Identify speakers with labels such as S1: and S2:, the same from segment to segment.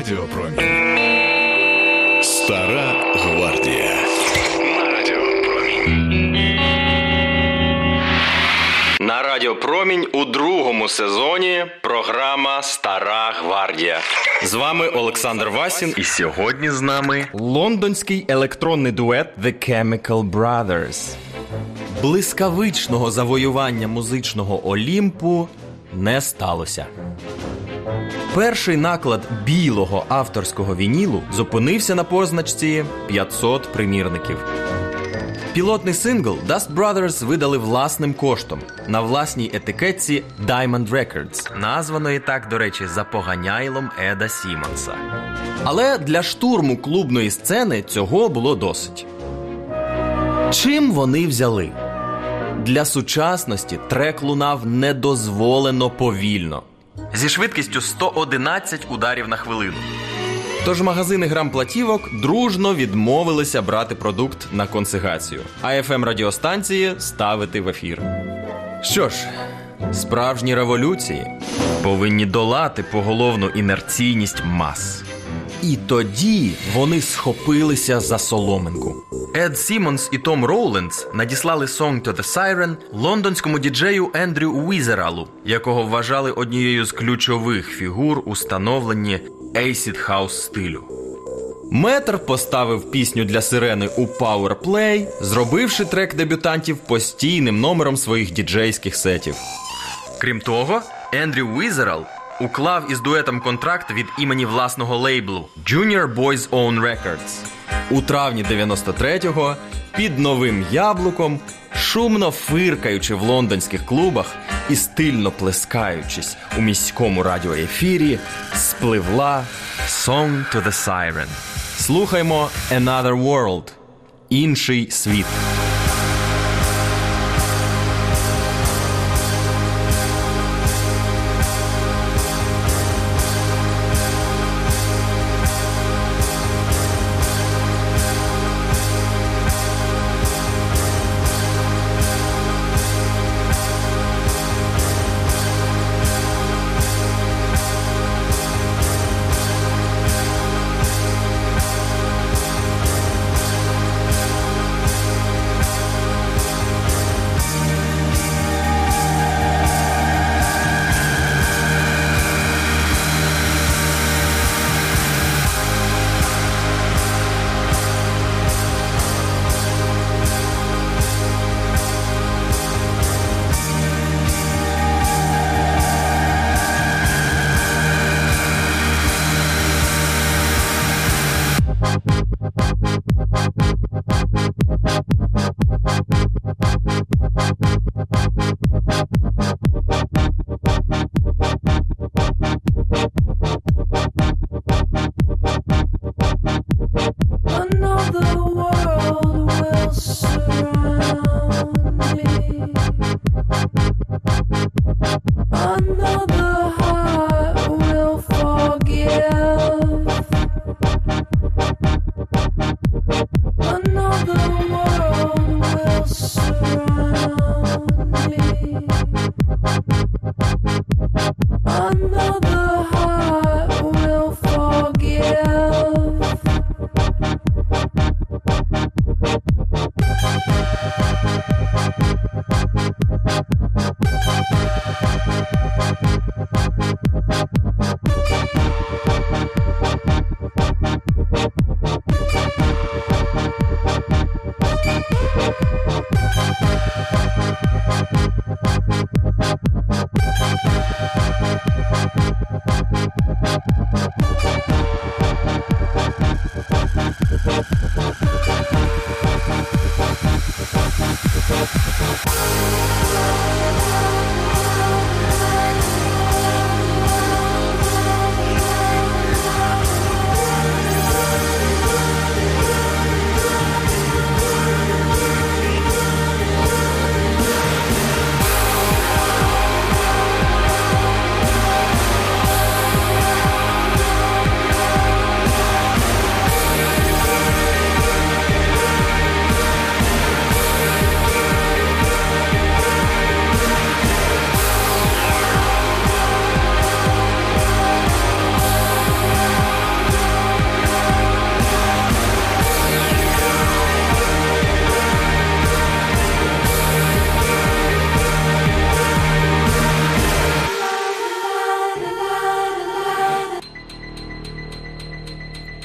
S1: Радіопромінь. Стара гвардія. На радіопромінь.
S2: На Радіо Промінь у другому сезоні програма Стара Гвардія. З вами Олександр Васін, і сьогодні з нами
S3: Лондонський електронний дует The Chemical Brothers. Блискавичного завоювання музичного Олімпу не сталося. Перший наклад білого авторського вінілу зупинився на позначці 500 примірників. Пілотний сингл Dust Brothers видали власним коштом на власній етикетці Diamond Records, названої так, до речі, за поганяйлом Еда Сімонса. Але для штурму клубної сцени цього було досить. Чим вони взяли? Для сучасності трек лунав недозволено повільно зі швидкістю 111 ударів на хвилину. Тож магазини грамплатівок дружно відмовилися брати продукт на консигнацію, а fm радіостанції ставити в ефір. Що ж, справжні революції повинні долати поголовну інерційність мас. І тоді вони схопилися за соломинку. Ед Сімонс і Том Роулендс надіслали «Song to the Siren» лондонському діджею Ендрю Уізералу, якого вважали однією з ключових фігур у становленні Acid House стилю. Метр поставив пісню для сирени у Powerplay, зробивши трек дебютантів постійним номером своїх діджейських сетів. Крім того, Ендрю Уізерал уклав із дуетом контракт від імені власного лейблу Junior Boys Own Records. У травні 93-го під новим яблуком, шумно фиркаючи в лондонських клубах і стильно плескаючись у міському радіоефірі, спливла Song to the Siren. Слухаймо Another World інший світ.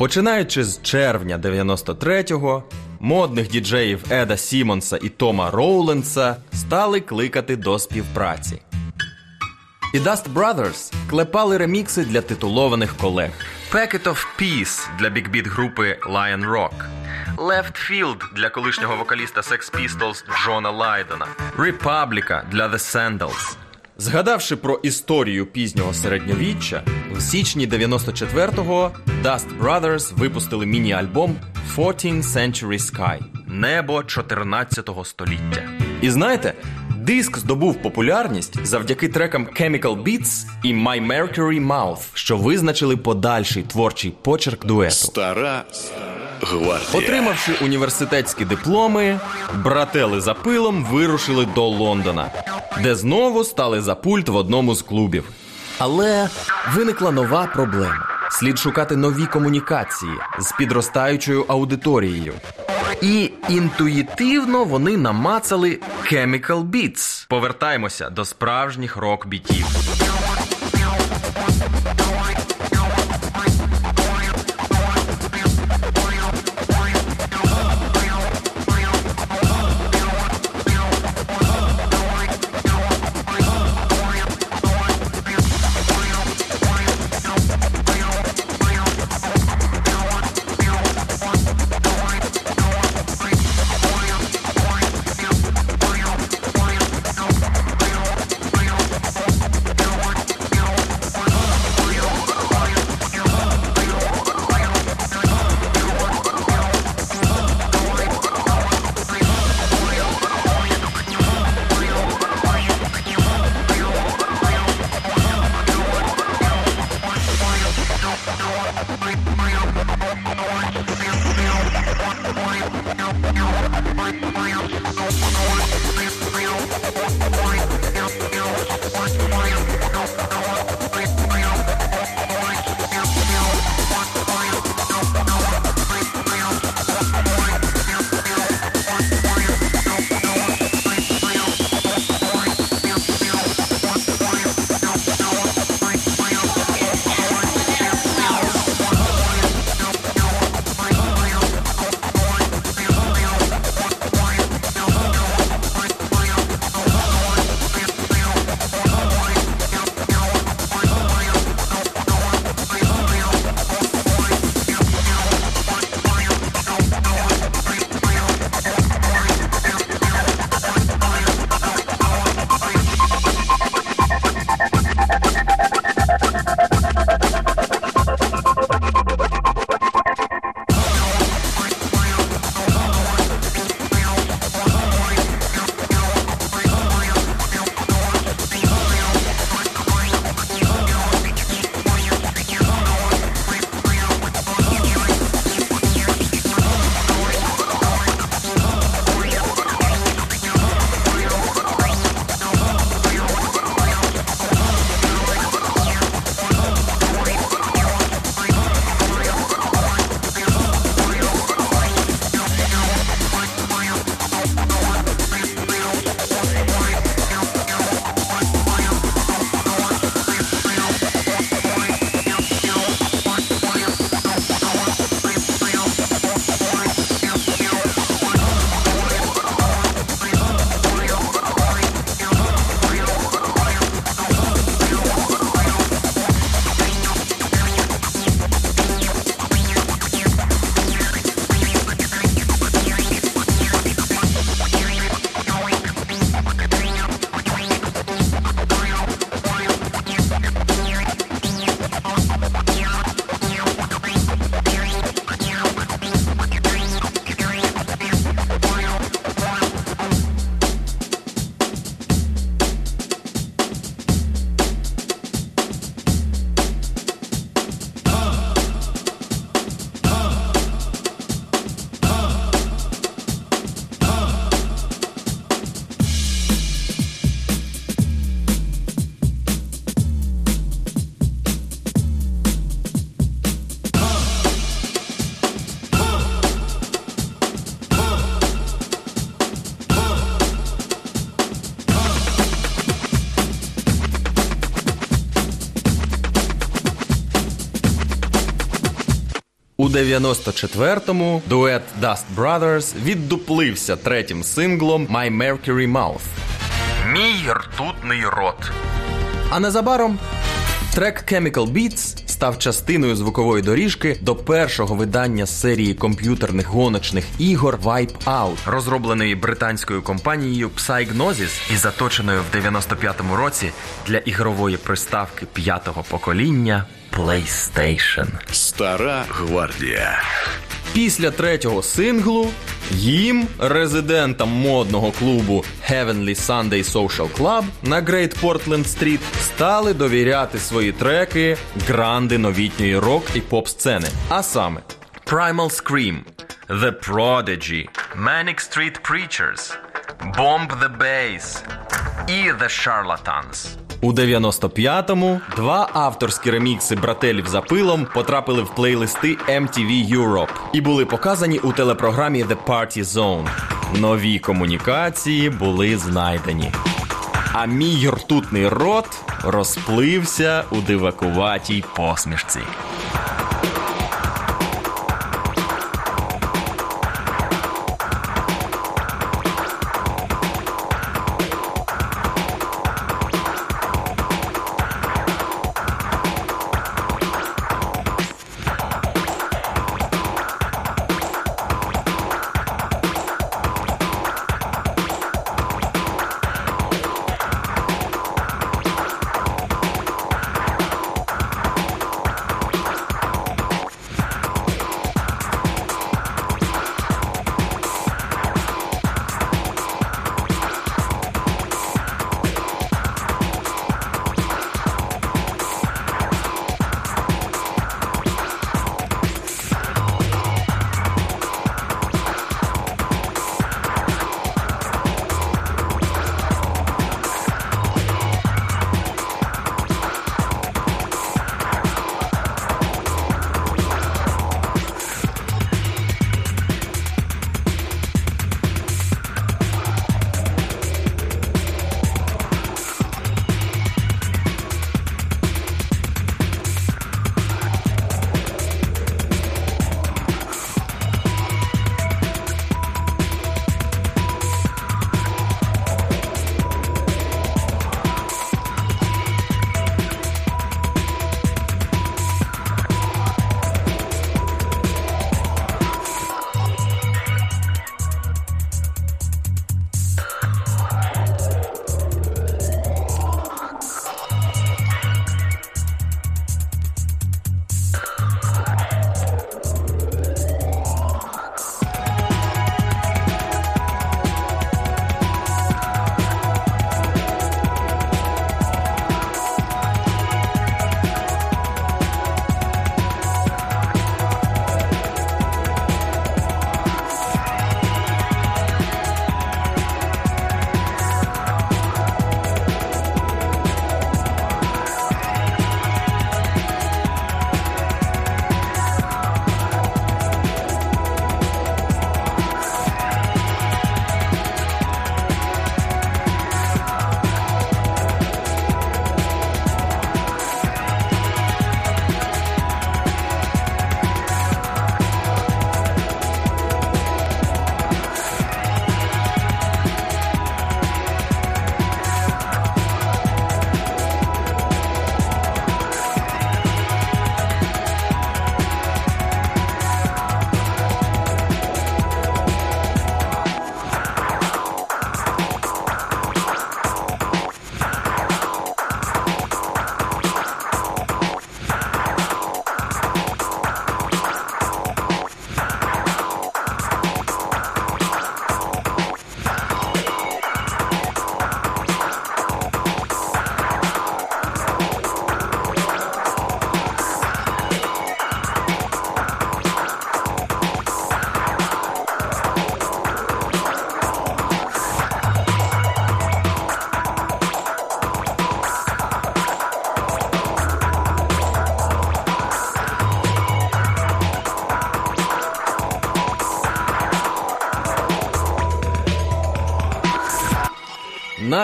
S3: Починаючи з червня 93-го, модних діджеїв Еда Сімонса і Тома Роуленса стали кликати до співпраці. І Dust Brothers клепали ремікси для титулованих колег. Packet of Peace для бікбіт групи Lion Rock. Left Field для колишнього вокаліста Sex Pistols Джона Лайдена. Republica для The Sandals. Згадавши про історію пізнього середньовіччя, в січні 94-го Dust Brothers випустили міні-альбом 14th Century Sky Небо 14-го століття. І знаєте, диск здобув популярність завдяки трекам Chemical Beats і My Mercury Mouth, що визначили подальший творчий почерк дуету.
S1: Стара гвардія.
S3: Отримавши університетські дипломи, братели за пилом вирушили до Лондона, де знову стали за пульт в одному з клубів. Але виникла нова проблема: слід шукати нові комунікації з підростаючою аудиторією. І інтуїтивно вони намацали Chemical Beats. Повертаємося до справжніх рок-бітів. 94-му дует Dust Brothers віддуплився третім синглом My Mercury Mouth. Мій ртутний рот. А незабаром трек Chemical Beats став частиною звукової доріжки до першого видання серії комп'ютерних гоночних ігор Wipeout, розробленої британською компанією Psygnosis і заточеною в 95-му році для ігрової приставки п'ятого покоління PlayStation.
S1: Стара гвардія.
S3: Після третього синглу їм, резидентам модного клубу Heavenly Sunday Social Club на Great Portland Street, стали довіряти свої треки гранди новітньої рок і поп сцени. А саме Primal Scream, The Prodigy, Manic Street Preachers, Bomb the Bass і The Charlatans. У 95-му два авторські ремікси брателів за пилом потрапили в плейлисти MTV Europe і були показані у телепрограмі The Party Zone. Нові комунікації були знайдені. А мій ртутний рот розплився у дивакуватій посмішці.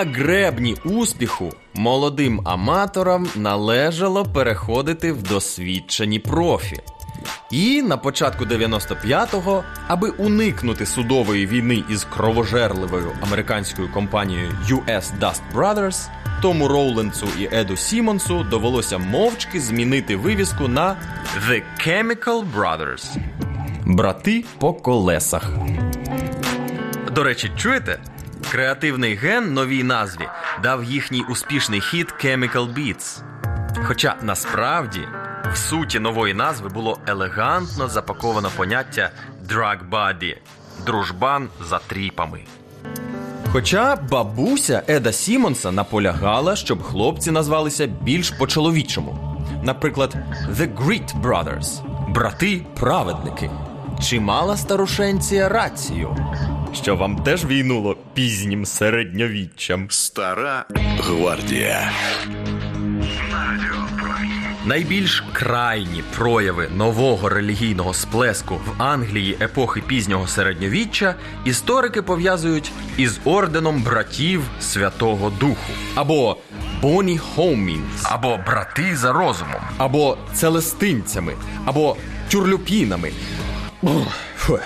S3: Гребні успіху молодим аматорам належало переходити в досвідчені профі. І на початку 95-го, аби уникнути судової війни із кровожерливою американською компанією US Dust Brothers, Тому Роуленсу і Еду Сімонсу довелося мовчки змінити вивіску на The Chemical Brothers брати по колесах. До речі, чуєте? Креативний ген новій назві дав їхній успішний хіт Chemical Beats. Хоча насправді в суті нової назви було елегантно запаковано поняття «drug buddy» – дружбан за тріпами. Хоча бабуся Еда Сімонса наполягала, щоб хлопці назвалися більш по-чоловічому. Наприклад, The Grit Brothers брати праведники. Чи мала старушенція рацію? Що вам теж війнуло пізнім середньовіччям?
S1: Стара гвардія.
S3: Найбільш крайні прояви нового релігійного сплеску в Англії епохи пізнього середньовіччя історики пов'язують із орденом братів Святого Духу, або Боні Хоумінс, або брати за розумом, або целестинцями, або тюрлюпінами. Фу.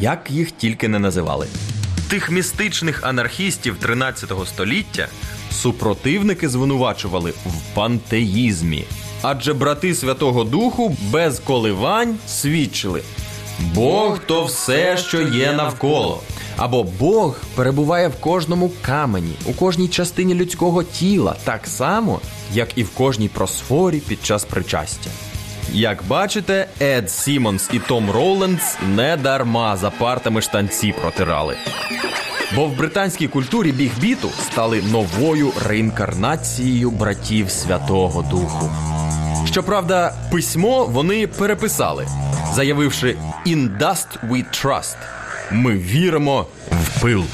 S3: Як їх тільки не називали. Тих містичних анархістів 13 століття супротивники звинувачували в пантеїзмі. Адже брати Святого Духу без коливань свідчили: Бог то все, що є навколо. Або Бог перебуває в кожному камені, у кожній частині людського тіла, так само, як і в кожній просфорі під час причастя. Як бачите, Ед Сімонс і Том Роулендс не дарма за партами штанці протирали. Бо в британській культурі бігбіту стали новою реінкарнацією братів Святого Духу. Щоправда, письмо вони переписали, заявивши «In dust we trust» – ми віримо в пил.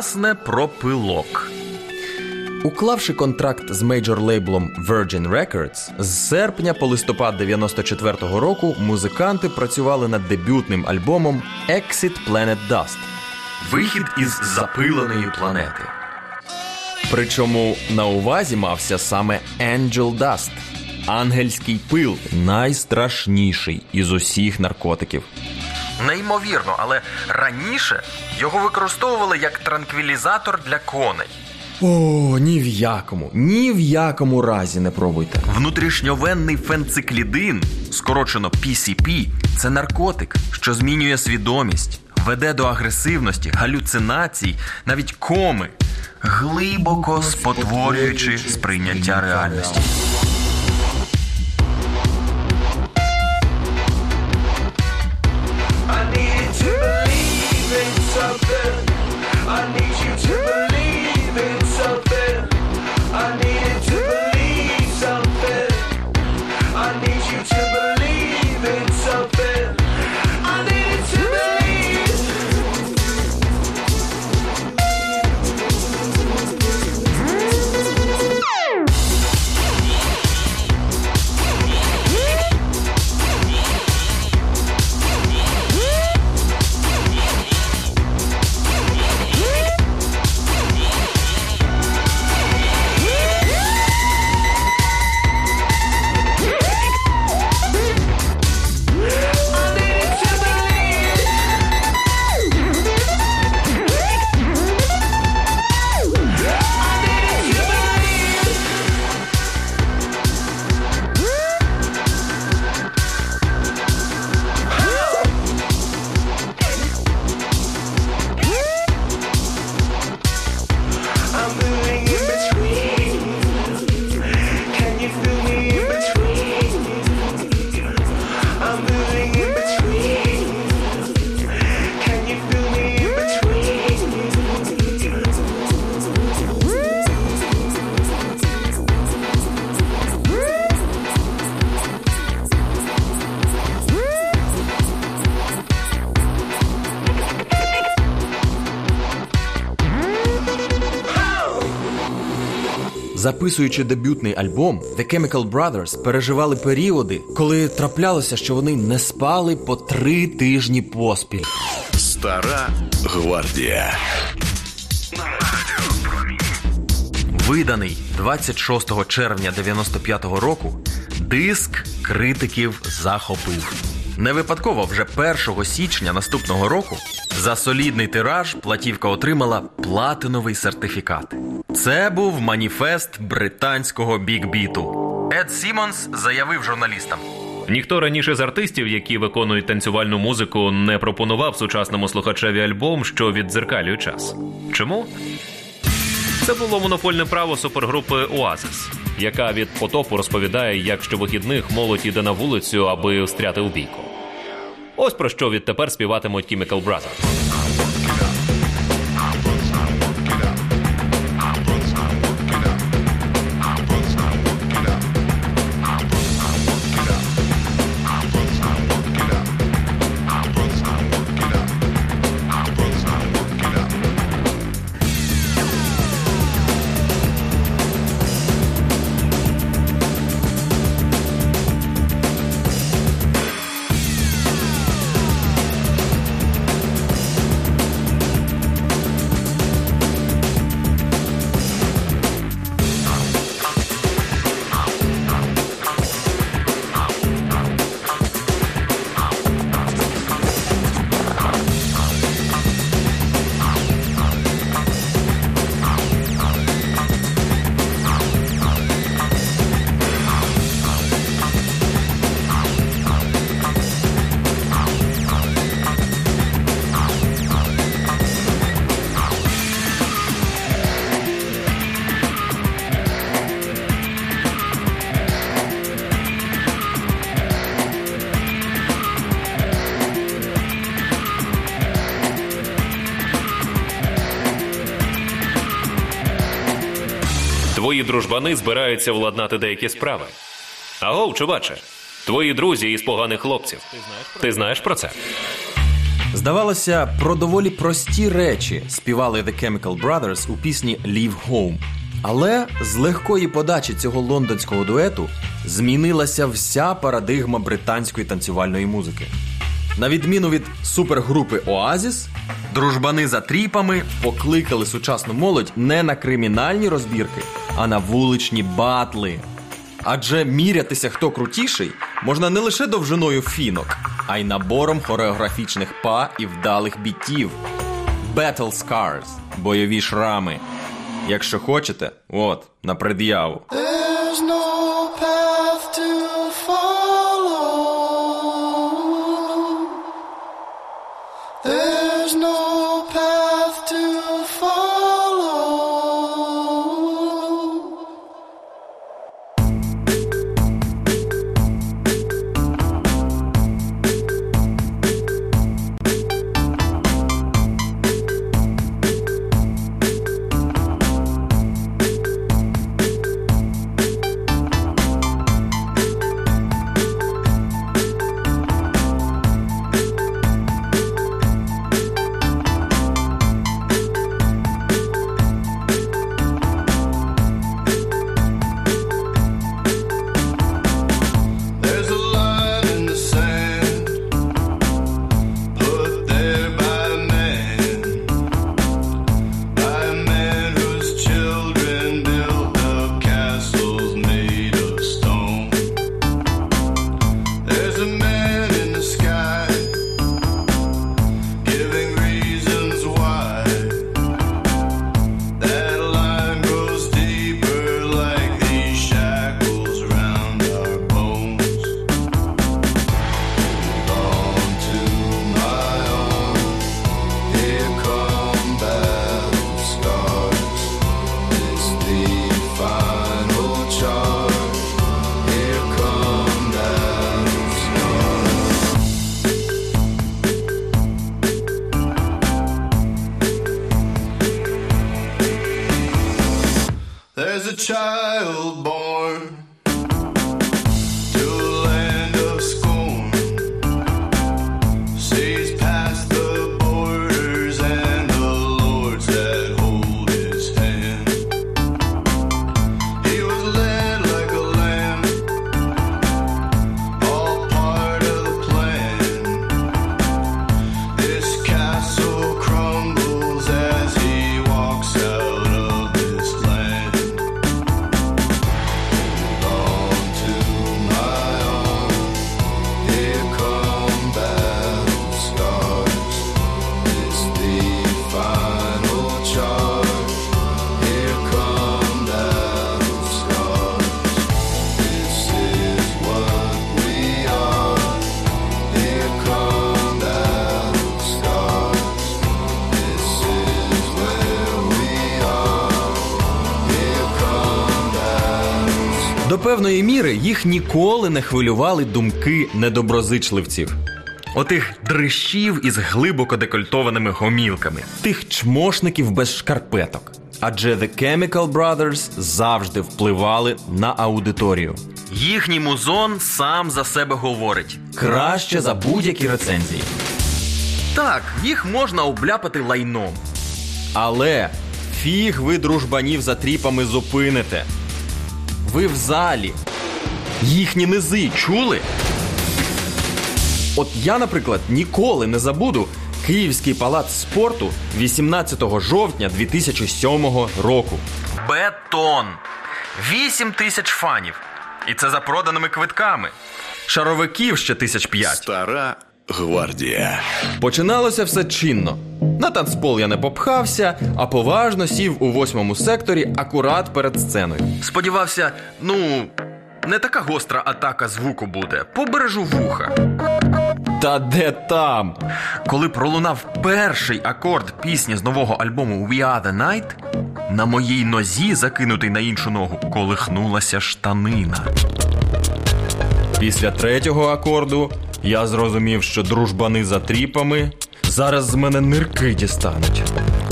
S3: Власне, про пилок. Уклавши контракт з мейджор-лейблом Virgin Records, з серпня по листопад 94-го року музиканти працювали над дебютним альбомом Exit Planet Dust Вихід із запиленої планети. Причому на увазі мався саме Angel Dust ангельський пил, найстрашніший із усіх наркотиків. Неймовірно, але раніше його використовували як транквілізатор для коней. О, ні в якому, ні в якому разі не пробуйте. Внутрішньовенний фенциклідин, скорочено PCP, це наркотик, що змінює свідомість, веде до агресивності, галюцинацій, навіть коми, глибоко спотворюючи сприйняття реальності. Записуючи дебютний альбом, The Chemical Brothers переживали періоди, коли траплялося, що вони не спали по три тижні поспіль.
S1: Стара гвардія.
S3: Виданий 26 червня 95-го року, диск критиків захопив. Не випадково вже 1 січня наступного року за солідний тираж платівка отримала платиновий сертифікат. Це був маніфест британського бігбіту. Ед Сімонс заявив журналістам:
S4: Ніхто раніше з артистів, які виконують танцювальну музику, не пропонував сучасному слухачеві альбом, що віддзеркалює час. Чому? Це було монопольне право супергрупи Oasis, яка від потопу розповідає, як щовихідних молодь іде на вулицю, аби встряти у бійку. Ось про що відтепер співатимуть Chemical Brothers. Дружбани збираються владнати деякі справи. Агов, чуваче, твої друзі із поганих хлопців. Ти знаєш про це?
S3: Здавалося, про доволі прості речі співали The Chemical Brothers у пісні Leave Home. Але з легкої подачі цього лондонського дуету змінилася вся парадигма британської танцювальної музики. На відміну від супергрупи Оазіс, дружбани за тріпами покликали сучасну молодь не на кримінальні розбірки, а на вуличні батли. Адже мірятися хто крутіший можна не лише довжиною фінок, а й набором хореографічних па і вдалих бітів. Battle Scars – бойові шрами. Якщо хочете, от, на пред'яву. Певної міри їх ніколи не хвилювали думки недоброзичливців. Отих дрищів із глибоко декольтованими гомілками, тих чмошників без шкарпеток. Адже The Chemical Brothers завжди впливали на аудиторію. Їхній музон сам за себе говорить краще за будь-які рецензії. Так, їх можна обляпати лайном. Але фіг ви дружбанів за тріпами зупините. Ви в залі. Їхні низи чули? От я, наприклад, ніколи не забуду Київський палац спорту 18 жовтня 2007 року. Бетон! 8 тисяч фанів. І це за проданими квитками. Шаровиків ще тисяч п'ять.
S1: Стара гвардія.
S3: Починалося все чинно. На танцпол я не попхався, а поважно сів у восьмому секторі акурат перед сценою. Сподівався, ну, не така гостра атака звуку буде. Побережу вуха. Та де там? Коли пролунав перший акорд пісні з нового альбому We Are The Night, на моїй нозі, закинутий на іншу ногу, колихнулася штанина. Після третього акорду я зрозумів, що дружбани за тріпами зараз з мене нирки дістануть.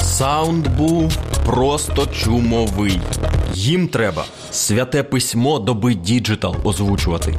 S3: Саунд був просто чумовий. Їм треба святе письмо доби digital озвучувати.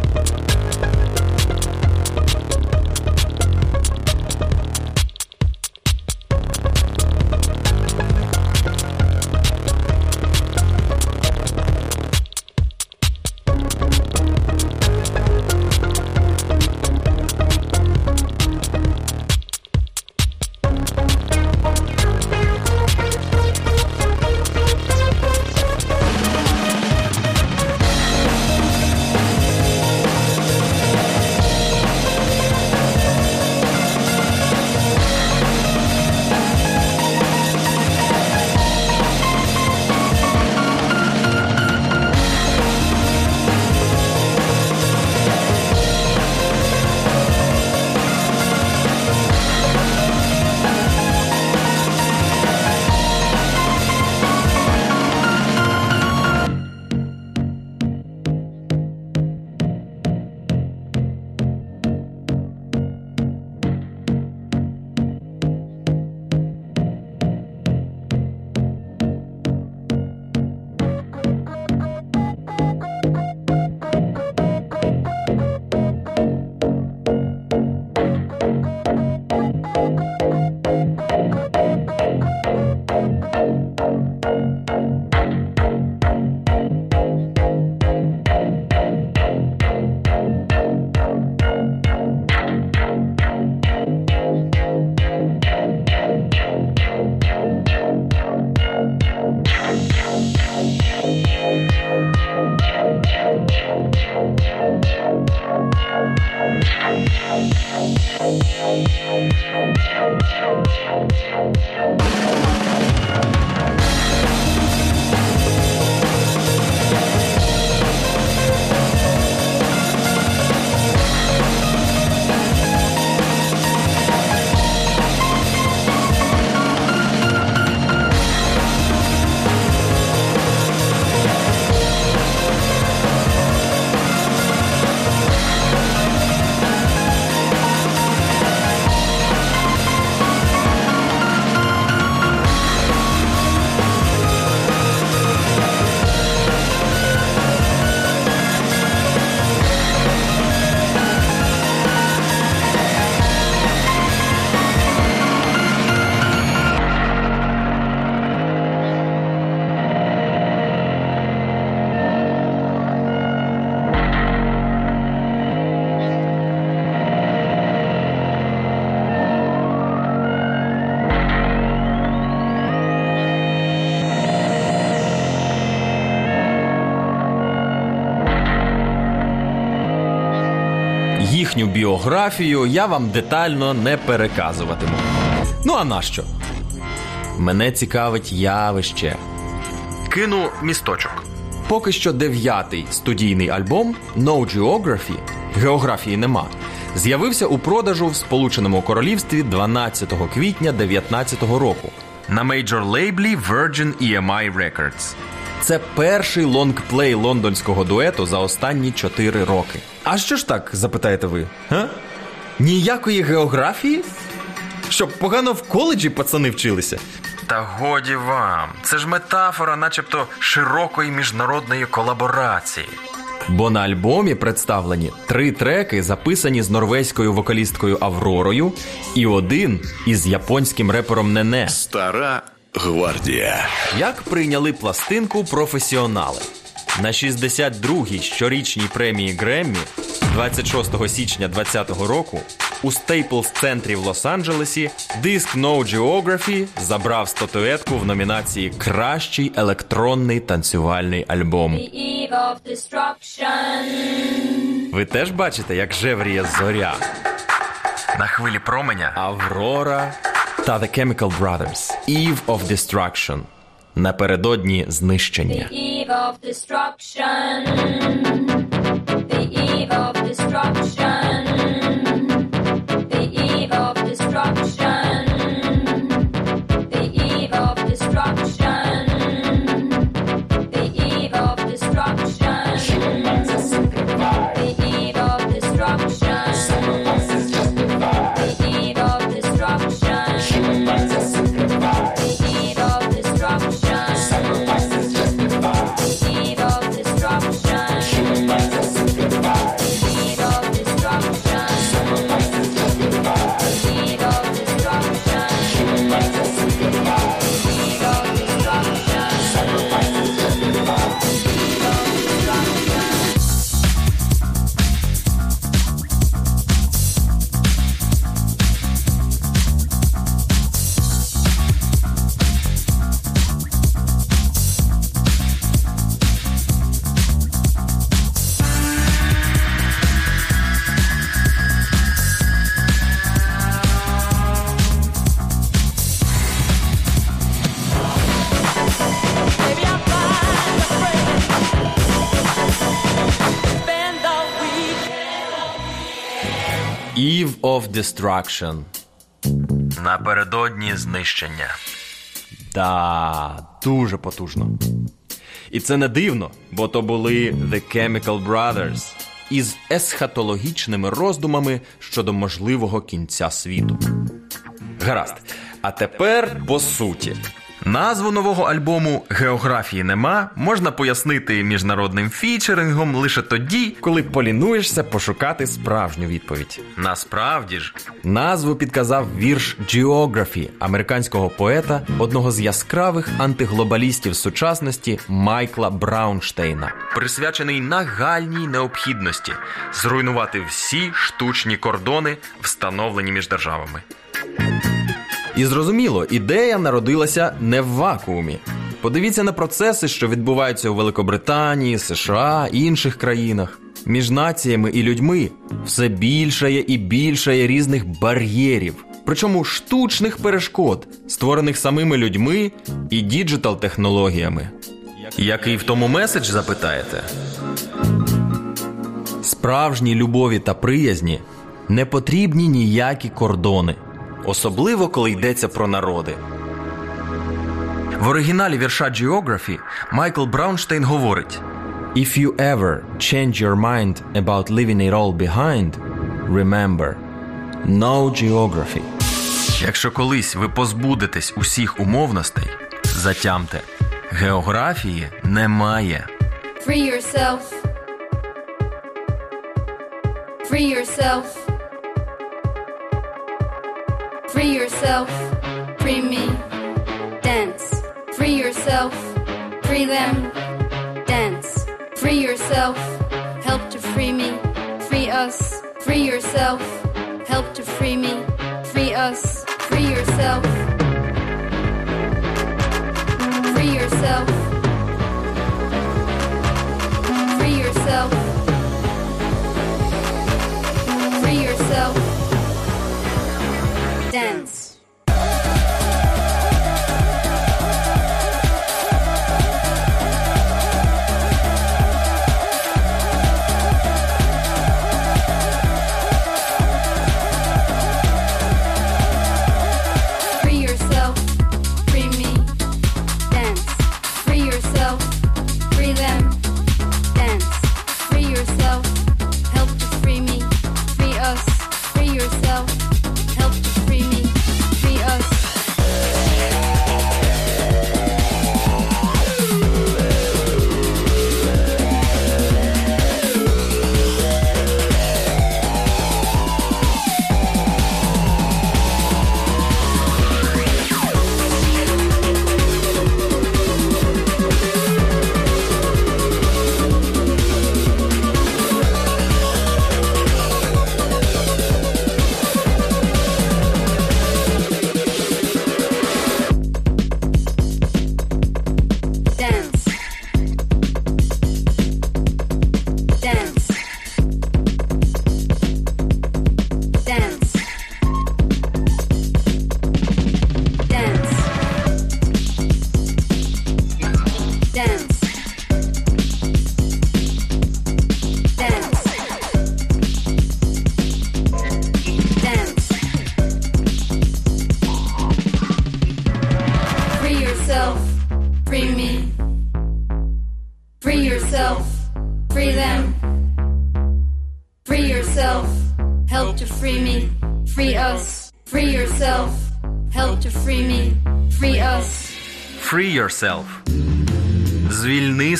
S3: Біографію я вам детально не переказуватиму. Ну а нащо? Мене цікавить явище. Кину місточок. Поки що дев'ятий студійний альбом No Geography географії нема. З'явився у продажу в Сполученому Королівстві 12 квітня 2019 року на мейджор лейблі Virgin EMI Records. Це перший лонгплей лондонського дуету за останні 4 роки. А що ж так, запитаєте ви? Га? Ніякої географії? Щоб погано в коледжі пацани вчилися. Та годі вам, це ж метафора, начебто широкої міжнародної колаборації. Бо на альбомі представлені три треки, записані з норвезькою вокалісткою Авророю, і один із японським репером Нене.
S1: Стара гвардія.
S3: Як прийняли пластинку професіонали? На 62-й щорічній премії Греммі 26 січня 2020 року у Staples центрі в Лос-Анджелесі диск No Geography забрав статуетку в номінації Кращий електронний танцювальний альбом. Ви теж бачите, як жевріє зоря. На хвилі променя Аврора та The Chemical Brothers Eve of Destruction. Напередодні знищення.
S5: eve of destruction. The eve of destruction.
S3: Eve of Destruction. Напередодні знищення. Да, дуже потужно. І це не дивно, бо то були The Chemical Brothers із есхатологічними роздумами щодо можливого кінця світу. Гаразд. А тепер по суті. Назву нового альбому Географії нема можна пояснити міжнародним фічерингом лише тоді, коли полінуєшся пошукати справжню відповідь. Насправді ж, назву підказав вірш Geography американського поета, одного з яскравих антиглобалістів сучасності Майкла Браунштейна, присвячений нагальній необхідності зруйнувати всі штучні кордони, встановлені між державами. І зрозуміло, ідея народилася не в вакуумі. Подивіться на процеси, що відбуваються у Великобританії, США і інших країнах. Між націями і людьми все більшає і більшає різних бар'єрів, причому штучних перешкод, створених самими людьми і діджитал-технологіями. Який в тому меседж запитаєте? Справжній любові та приязні не потрібні ніякі кордони, особливо коли йдеться про народи. В оригіналі вірша Geography Майкл Браунштейн говорить: If you ever change your mind about leaving it all behind, remember, no geography. Якщо колись ви позбудетесь усіх умовностей, затямте, географії немає.
S5: Free yourself. Free yourself. Free yourself. Free me. Dance. Free yourself. Free them. Dance. Free yourself. Help to free me. Free us. Free yourself. Help to free me. Free us. Free yourself.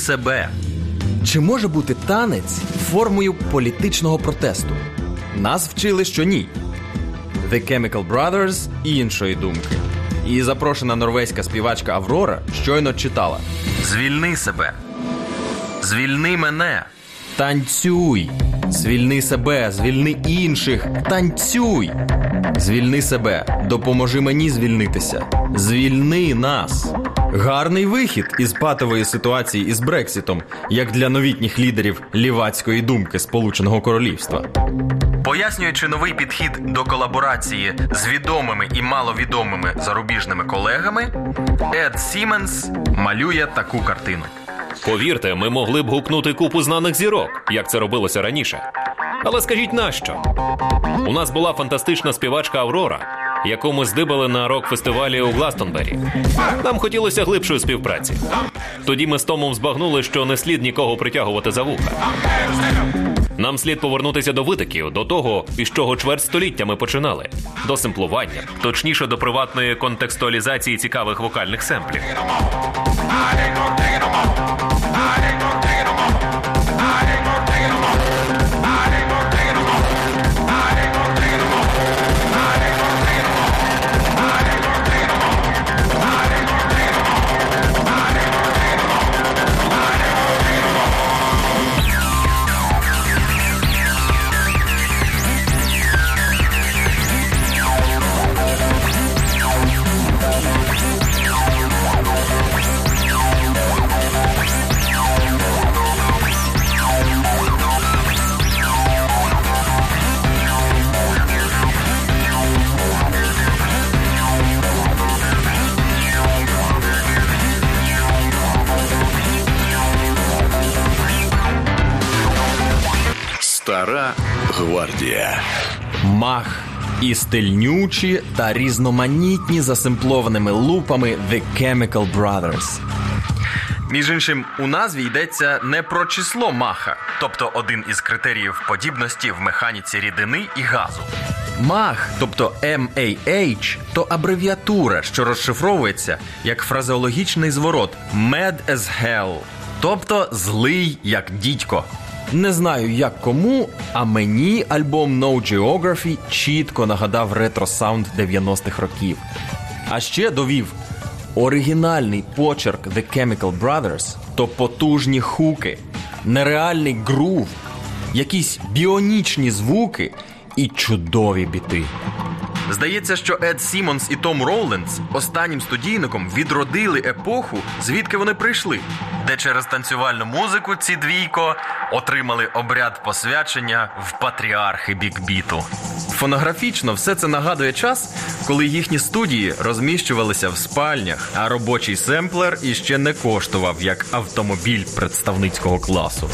S3: Себе. Чи може бути танець формою політичного протесту? Нас вчили, що ні. The Chemical Brothers іншої думки. І запрошена норвезька співачка Аврора щойно читала: Звільни себе. Звільни мене. Танцюй. Звільни себе, звільни інших. Танцюй. Звільни себе. Допоможи мені звільнитися. Звільни нас. Гарний вихід із патової ситуації із Брексітом, як для новітніх лідерів лівацької думки Сполученого Королівства. Пояснюючи новий підхід до колаборації з відомими і маловідомими зарубіжними колегами, Ед Сіменс малює таку картину.
S4: Повірте, ми могли б гукнути купу знаних зірок, як це робилося раніше. Але скажіть нащо? У нас була фантастична співачка Аврора, яку ми здибали на рок-фестивалі у Гластонбері. Нам хотілося глибшої співпраці. Тоді ми з Томом збагнули, що не слід нікого притягувати за вуха. Нам слід повернутися до витоків, до того, із чого чверть століття ми починали, до семплування, точніше до приватної контекстуалізації цікавих вокальних семплів.
S1: Стара гвардія.
S3: Мах і стильнючі та різноманітні за семплованими лупами The Chemical Brothers. Між іншим, у назві йдеться не про число маха, тобто один із критеріїв подібності в механіці рідини і газу. Мах, тобто MAH, то абревіатура, що розшифровується як фразеологічний зворот Mad as hell, тобто злий як дідько. Не знаю, як кому, а мені альбом No Geography чітко нагадав ретро-саунд 90-х років. А ще довів оригінальний почерк The Chemical Brothers то потужні хуки, нереальний грув, якісь біонічні звуки і чудові біти. Здається, що Ед Сімонс і Том Роулендс останнім студійником відродили епоху, звідки вони прийшли, де через танцювальну музику ці двійко отримали обряд посвячення в патріархи бікбіту. Фонографічно все це нагадує час, коли їхні студії розміщувалися в спальнях, а робочий семплер іще не коштував як автомобіль представницького класу.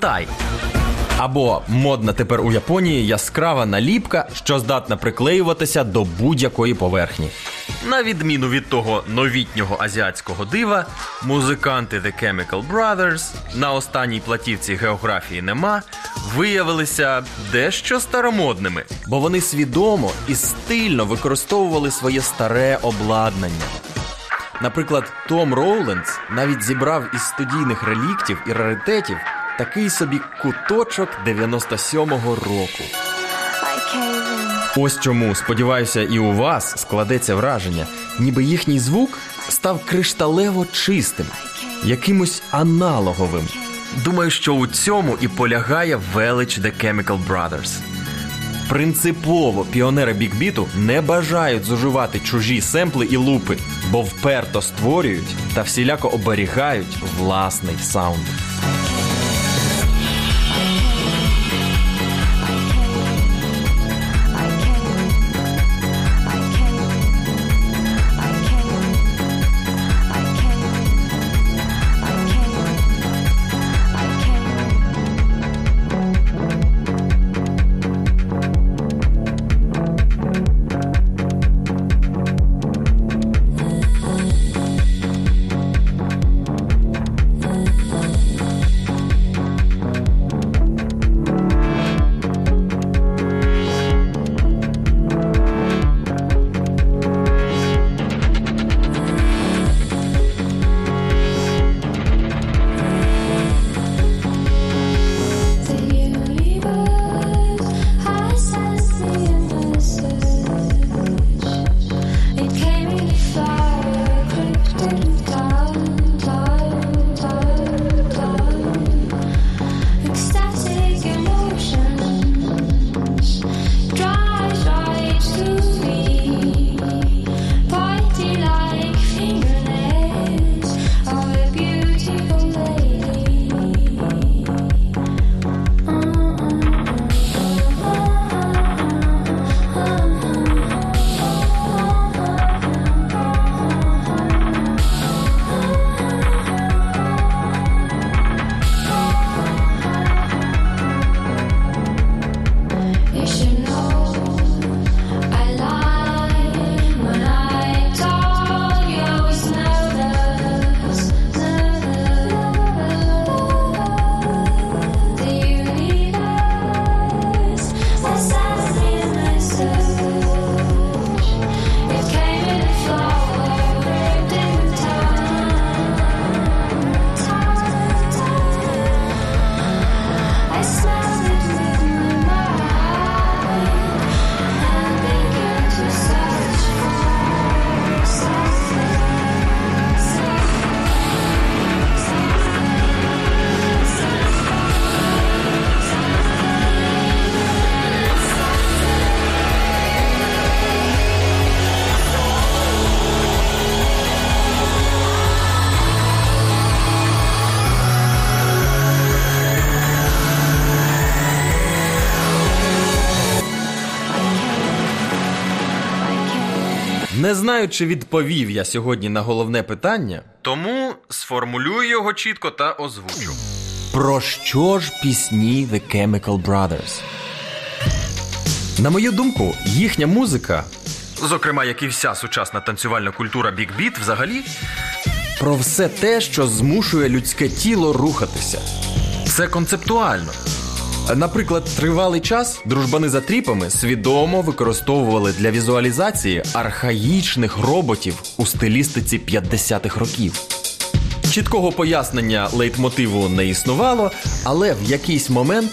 S3: Фантай. Або модна тепер у Японії яскрава наліпка, що здатна приклеюватися до будь-якої поверхні. На відміну від того новітнього азіатського дива, музиканти The Chemical Brothers на останній платівці географії нема виявилися дещо старомодними, бо вони свідомо і стильно використовували своє старе обладнання. Наприклад, Том Роулендс навіть зібрав із студійних реліктів і раритетів такий собі куточок 97-го року. Ось чому, сподіваюся, і у вас складеться враження, ніби їхній звук став кришталево чистим, якимось аналоговим. Думаю, що у цьому і полягає велич The Chemical Brothers. Принципово піонери бікбіту не бажають зуживати чужі семпли і лупи, бо вперто створюють та всіляко оберігають власний саунд. Не знаю, чи відповів я сьогодні на головне питання, тому сформулюю його чітко та озвучу. Про що ж пісні The Chemical Brothers? На мою думку, їхня музика, зокрема, як і вся сучасна танцювальна культура Big Beat взагалі, про все те, що змушує людське тіло рухатися. Це концептуально. Наприклад, тривалий час дружбани за тріпами свідомо використовували для візуалізації архаїчних роботів у стилістиці 50-х років. Чіткого пояснення лейтмотиву не існувало, але в якийсь момент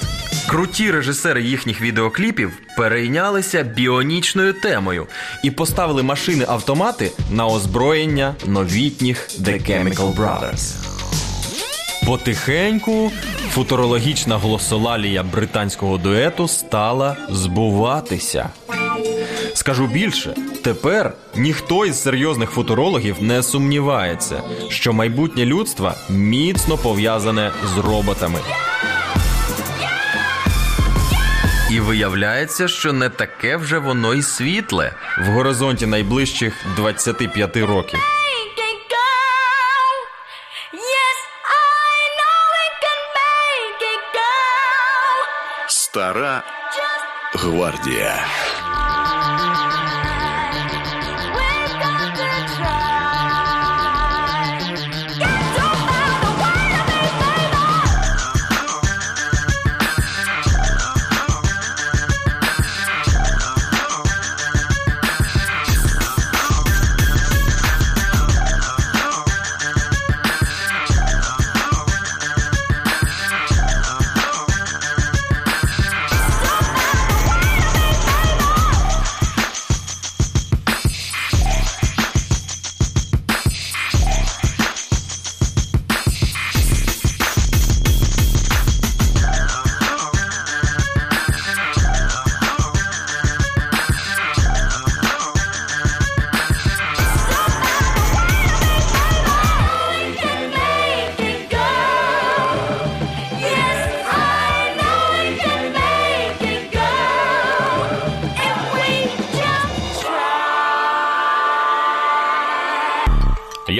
S3: круті режисери їхніх відеокліпів перейнялися біонічною темою і поставили машини-автомати на озброєння новітніх The Chemical Brothers. Потихеньку футурологічна глосолалія британського дуету стала збуватися. Скажу більше, тепер ніхто із серйозних футурологів не сумнівається, що майбутнє людства міцно пов'язане з роботами. І виявляється, що не таке вже воно й світле в горизонті найближчих 25 років.
S1: Стара гвардія.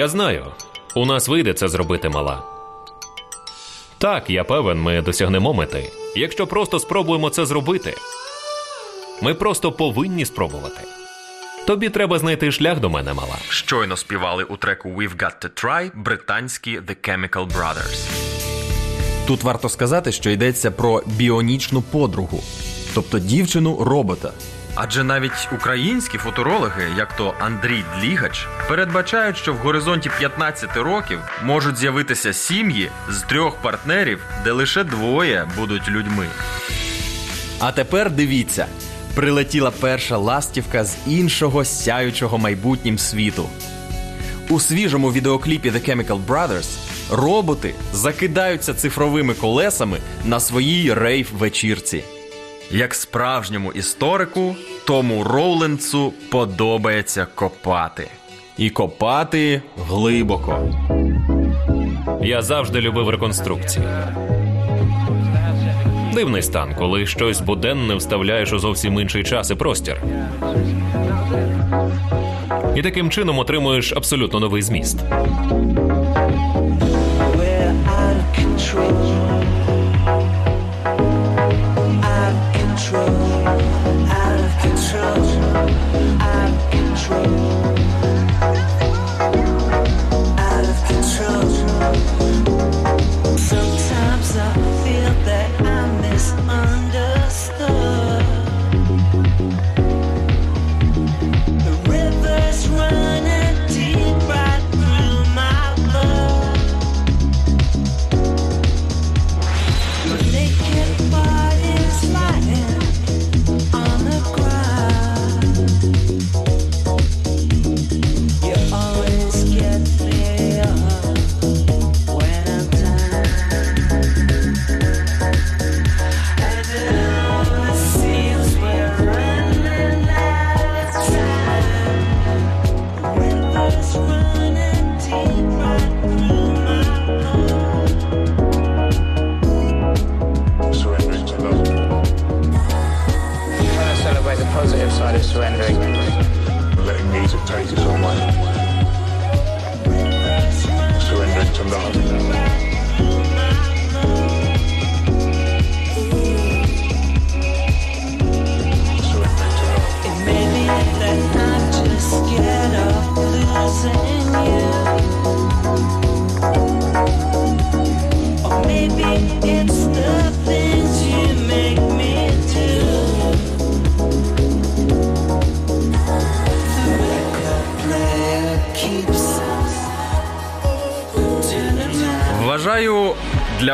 S4: Знаю, у нас вийде це зробити мала. Так, я певен, ми досягнемо мети. Якщо просто спробуємо це зробити. Ми просто повинні спробувати. Тобі треба знайти шлях до мене, мала.
S3: Щойно співали у треку We've Got to Try британські The Chemical Brothers. Тут варто сказати, що йдеться про біонічну подругу, тобто дівчину робота. Адже навіть українські футурологи, як то Андрій Длігач, передбачають, що в горизонті 15 років можуть з'явитися сім'ї з трьох партнерів, де лише двоє будуть людьми. А тепер дивіться: прилетіла перша ластівка з іншого сяючого майбутнім світу. У свіжому відеокліпі The Chemical Brothers роботи закидаються цифровими колесами на своїй рейв-вечірці. Як справжньому історику, тому Роуленцу подобається копати. І копати глибоко.
S4: Я завжди любив реконструкції. Дивний стан, коли щось буденне вставляєш у зовсім інший час і простір. І таким чином отримуєш абсолютно новий зміст.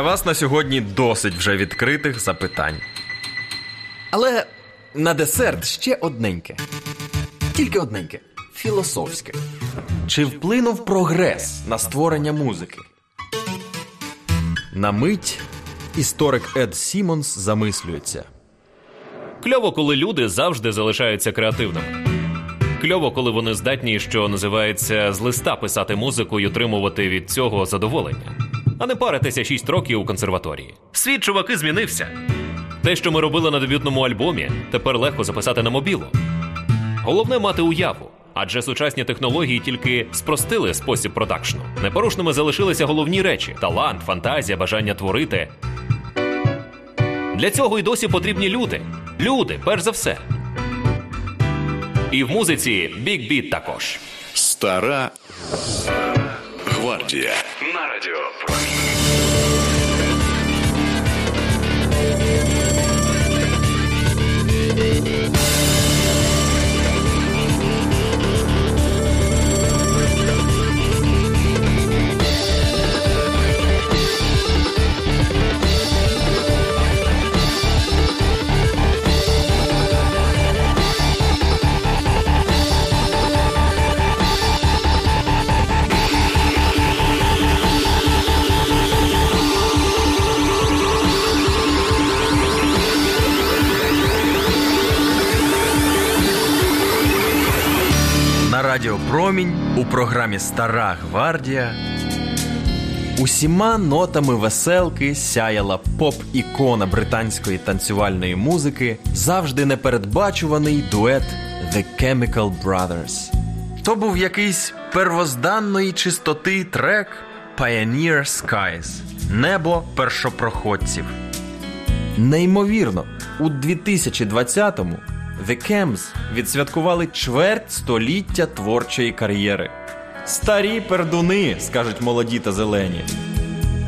S3: Для вас на сьогодні досить вже відкритих запитань. Але на десерт ще одненьке. Тільки одненьке. Філософське. Чи вплинув прогрес на створення музики? На мить історик Ед Сімонс замислюється.
S4: Кльово, коли люди завжди залишаються креативними. Кльово, коли вони здатні, що називається, з листа писати музику і отримувати від цього задоволення, а не паритися 6 років у консерваторії. Світ чуваки змінився. Те, що ми робили на дебютному альбомі, тепер легко записати на мобілу. Головне мати уяву, адже сучасні технології тільки спростили спосіб продакшну. Непорушними залишилися головні речі: талант, фантазія, бажання творити. Для цього й досі потрібні люди. Люди, перш за все. І в музиці Big Beat також.
S1: Стара гвардія. На радіо Промінь.
S3: У програмі Стара гвардія усіма нотами веселки сяяла поп-ікона британської танцювальної музики, завжди непередбачуваний дует The Chemical Brothers. То був якийсь первозданної чистоти трек Pioneer Skies Небо першопроходців. Неймовірно, у 2020-му The Chems відсвяткували чверть століття творчої кар'єри. Старі пердуни, скажуть молоді та зелені.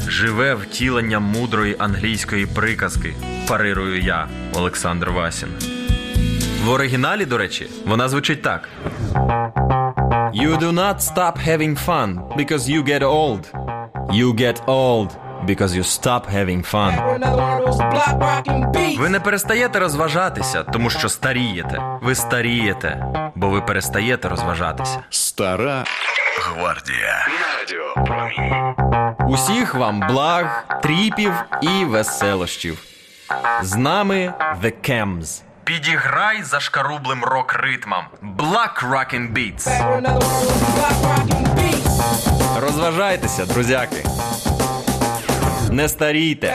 S3: Живе втілення мудрої англійської приказки, парирую я, Олександр Васін. В оригіналі, до речі, вона звучить так: You do not stop having fun because you get old. You get old because you stop having fun. Ви не перестаєте розважатися, тому що старієте. Ви старієте, бо ви перестаєте розважатися.
S1: Стара гвардія. Радіо
S3: Усіх вам благ, тріпів і веселощів. З нами The Chems. Підіграй за шкарублим рок-ритмом. Black Rockin' Beats. Розважайтеся, друзяки.
S6: Nestarytė.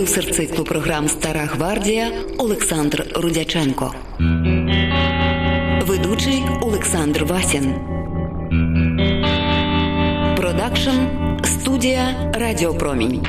S6: Продюсер циклу програм Стара гвардія Олександр Рудяченко. Ведучий Олександр Васін. Продакшн студія Радіопромінь.